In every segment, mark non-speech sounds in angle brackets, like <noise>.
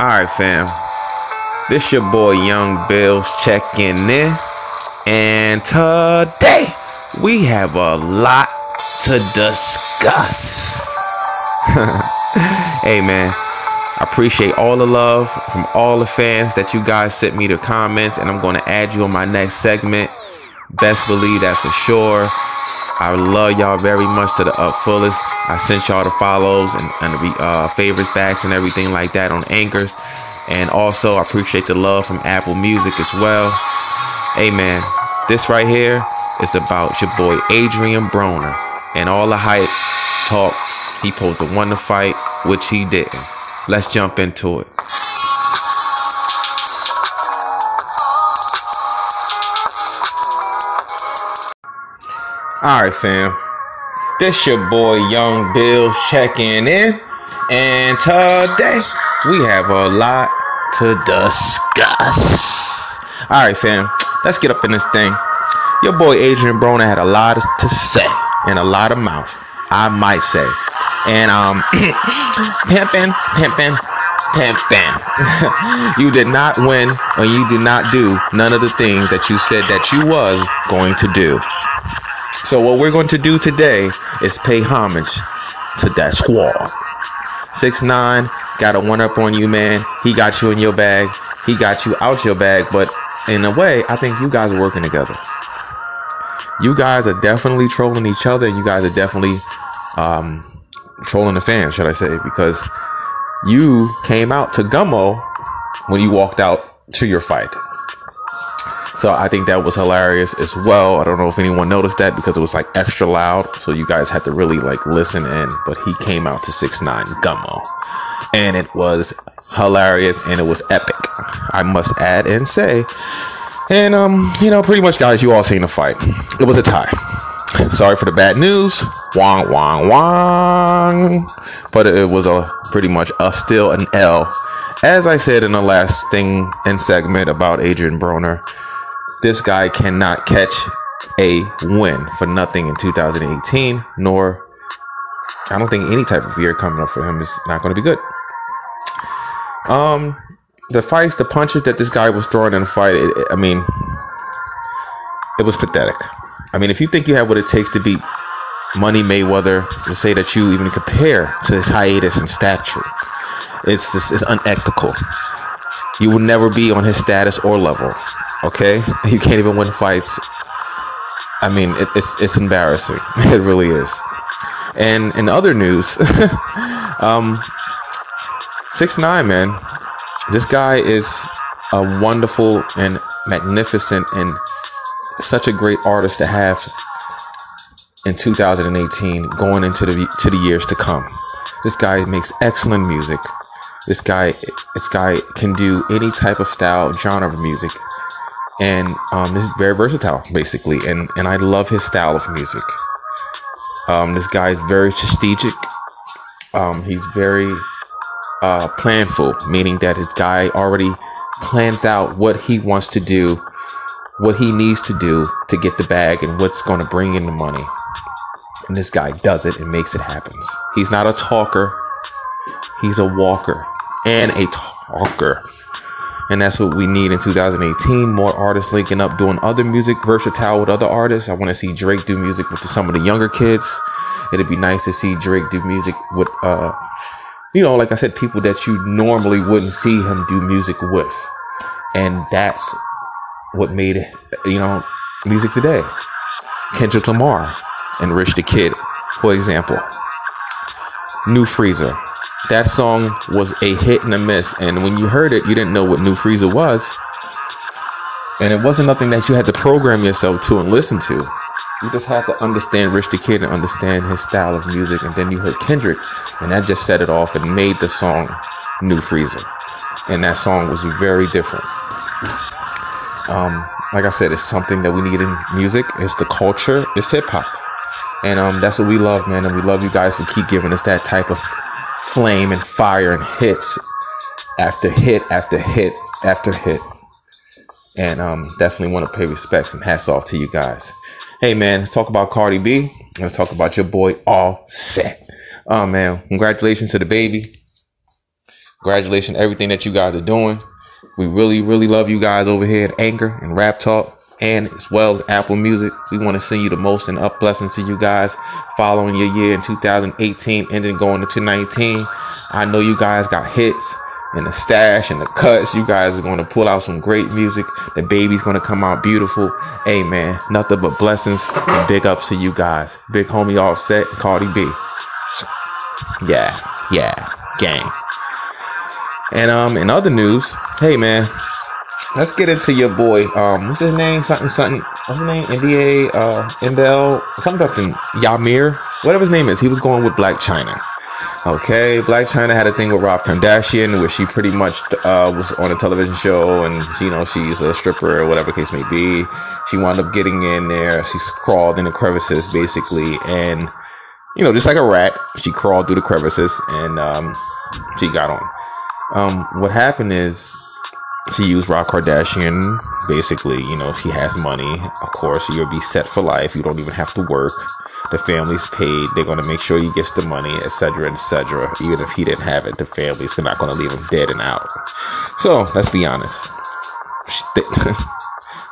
Alright, fam. This your boy Young Bills checking in. And today we have a lot to discuss. <laughs> hey man, I appreciate all the love from all the fans that you guys sent me the comments, and I'm gonna add you on my next segment. Best believe that's for sure. I love y'all very much to the fullest. I sent y'all the follows and, and the uh, favorites backs and everything like that on Anchors. And also, I appreciate the love from Apple Music as well. Hey man, this right here is about your boy Adrien Broner and all the hype talk. He posed a to fight, which he didn't. Let's jump into it. Alright, fam. This your boy Young Bills checking in. And today we have a lot to discuss. Alright, fam. Let's get up in this thing. Your boy Adrien Broner had a lot to say and a lot of mouth, I might say. And um pimping, pimping, pimping. you did not win or you did not do none of the things that you said that you was going to do. So what we're going to do today is pay homage to that squad. Six nine got a one up on you, man. He got you in your bag. He got you out your bag. But in a way, I think you guys are working together. You guys are definitely trolling each other. You guys are definitely um, trolling the fans, should I say? Because you came out to Gummo when you walked out to your fight. So I think that was hilarious as well. I don't know if anyone noticed that because it was like extra loud. So you guys had to really like listen in. But he came out to six nine Gummo. And it was hilarious and it was epic. I must add and say. And um, you know, pretty much guys, you all seen the fight. It was a tie. Sorry for the bad news. Wong wong wong. But it was a pretty much a still an L. As I said in the last thing and segment about Adrien Broner, this guy cannot catch a win for nothing in 2018, nor I don't think any type of year coming up for him is not going to be good. Um, the fights, the punches that this guy was throwing in the fight, it, it, I mean, it was pathetic. I mean, if you think you have what it takes to beat Money Mayweather, to say that you even compare to his hiatus and stature, it's just it's unethical. You will never be on his status or level. Okay, <laughs> you can't even win fights. I mean, it, it's it's embarrassing. <laughs> It really is. And in other news, <laughs> um, six nine man, this guy is a wonderful and magnificent and such a great artist to have in 2018 going into the to the years to come. This guy makes excellent music. This guy this guy can do any type of style genre of music. And um, this is very versatile, basically, and and I love his style of music. Um, this guy is very strategic. Um, he's very uh, planful, meaning that his guy already plans out what he wants to do, what he needs to do to get the bag, and what's going to bring in the money. And this guy does it and makes it happen. He's not a talker, he's a walker and a talker. And that's what we need in 2018. More artists linking up, doing other music, versatile with other artists. I want to see Drake do music with some of the younger kids. It'd be nice to see Drake do music with, uh, you know, like I said, people that you normally wouldn't see him do music with. And that's what made, you know, music today. Kendrick Lamar and Rich the Kid, for example. New Freezer. That song was a hit and a miss. And when you heard it, you didn't know what New Freezer was. And it wasn't nothing that you had to program yourself to and listen to. You just had to understand Rich the Kid and understand his style of music. And then you heard Kendrick, and that just set it off and made the song New Freezer. And that song was very different. Um, like I said, it's something that we need in music. It's the culture. It's hip hop. And um, that's what we love, man. And we love you guys for keep giving us that type of flame and fire and hits after hit after hit after hit. And um, definitely want to pay respects and hats off to you guys. Hey man, let's talk about Cardi B. Let's talk about your boy Offset. Oh man, congratulations to the baby. Congratulations, everything that you guys are doing. We really, really love you guys over here at Anchor and Rap Talk and as well as Apple Music. We want to send you the most and up blessings to you guys following your year in 2018 and then going into 19. I know you guys got hits and the stash and the cuts. You guys are going to pull out some great music. The baby's going to come out beautiful. Hey man, nothing but blessings and big ups to you guys. Big homie Offset, Cardi B. Yeah, yeah, gang. And um, in other news, hey man, let's get into your boy. Um, what's his name? Something, something. What's his name? NBA, uh, Indel, something something. Yamir, whatever his name is. He was going with Blac Chyna. Okay, Blac Chyna had a thing with Rob Kardashian, where she pretty much uh, was on a television show, and you know she's a stripper or whatever case may be. She wound up getting in there. She's crawled in the crevices basically, and you know, just like a rat, she crawled through the crevices and um, she got on. Um, what happened is she used Rob Kardashian. Basically, you know, she has money. Of course, you'll be set for life. You don't even have to work. The family's paid. They're going to make sure he gets the money, etc., etc. Even if he didn't have it, the family's not going to leave him dead and out. So let's be honest. <laughs>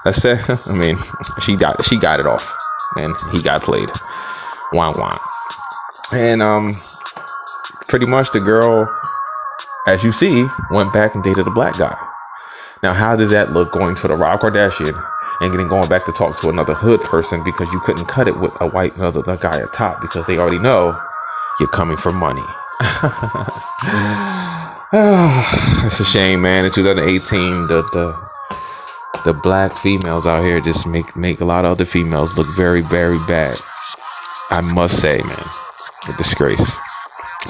That's it. <laughs> I mean, she got she got it off, and he got played. Wah wah. And um, pretty much the girl, as you see, went back and dated a black guy. Now, how does that look going for the Rob Kardashian and getting going back to talk to another hood person because you couldn't cut it with a white another guy at top because they already know you're coming for money. <laughs> <sighs> it's a shame, man. In 2018, the the the black females out here just make make a lot of other females look very very bad. I must say, man a disgrace.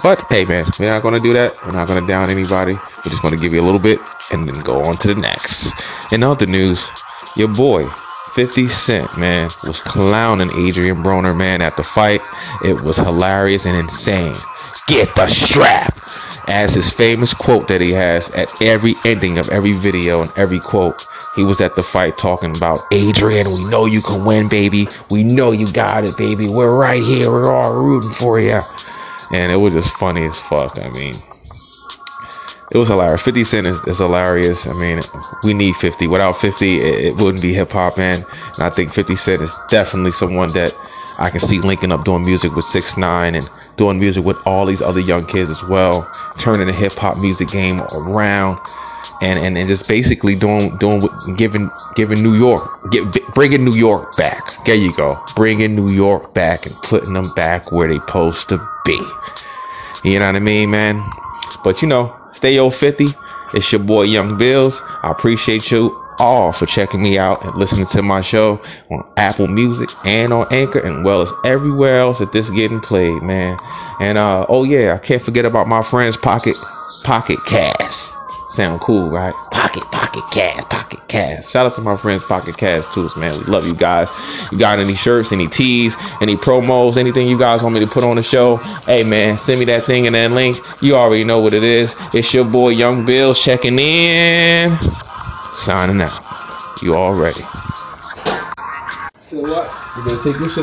But hey, man, we're not gonna do that. We're not gonna down anybody. We're just gonna give you a little bit and then go on to the next. In other news, your boy 50 Cent, man, was clowning Adrien Broner, man, at the fight. It was hilarious and insane. Get the strap! As his famous quote that he has at every ending of every video and every quote. He was at the fight talking about Adrien, We know you can win, baby. We know you got it, baby. We're right here. We're all rooting for you. And it was just funny as fuck. I mean, it was hilarious. 50 Cent is, is hilarious. I mean, we need 50. Without 50, it, it wouldn't be hip hop, man. And I think 50 Cent is definitely someone that I can see linking up doing music with 6 9 and doing music with all these other young kids as well, turning the hip hop music game around and, and, and just basically doing doing giving giving New York get, bringing New York back. There you go, bringing New York back and putting them back where they supposed to be. You know what I mean, man? But you know, stay old 50. It's your boy Young Bills. I appreciate you all for checking me out and listening to my show on Apple Music and on Anchor and well as everywhere else that this getting played, man. And uh oh yeah, I can't forget about my friends Pocket Pocket Cast. Sound cool, right? Pocket, pocket cash, pocket cash. Shout out to my friends, Pocket Cash Tools, man. We love you guys. You got any shirts, any tees, any promos, anything you guys want me to put on the show? Hey, man, send me that thing in that link. You already know what it is. It's your boy, Young Bill, checking in. Signing out. You all ready? So what? You better take your shit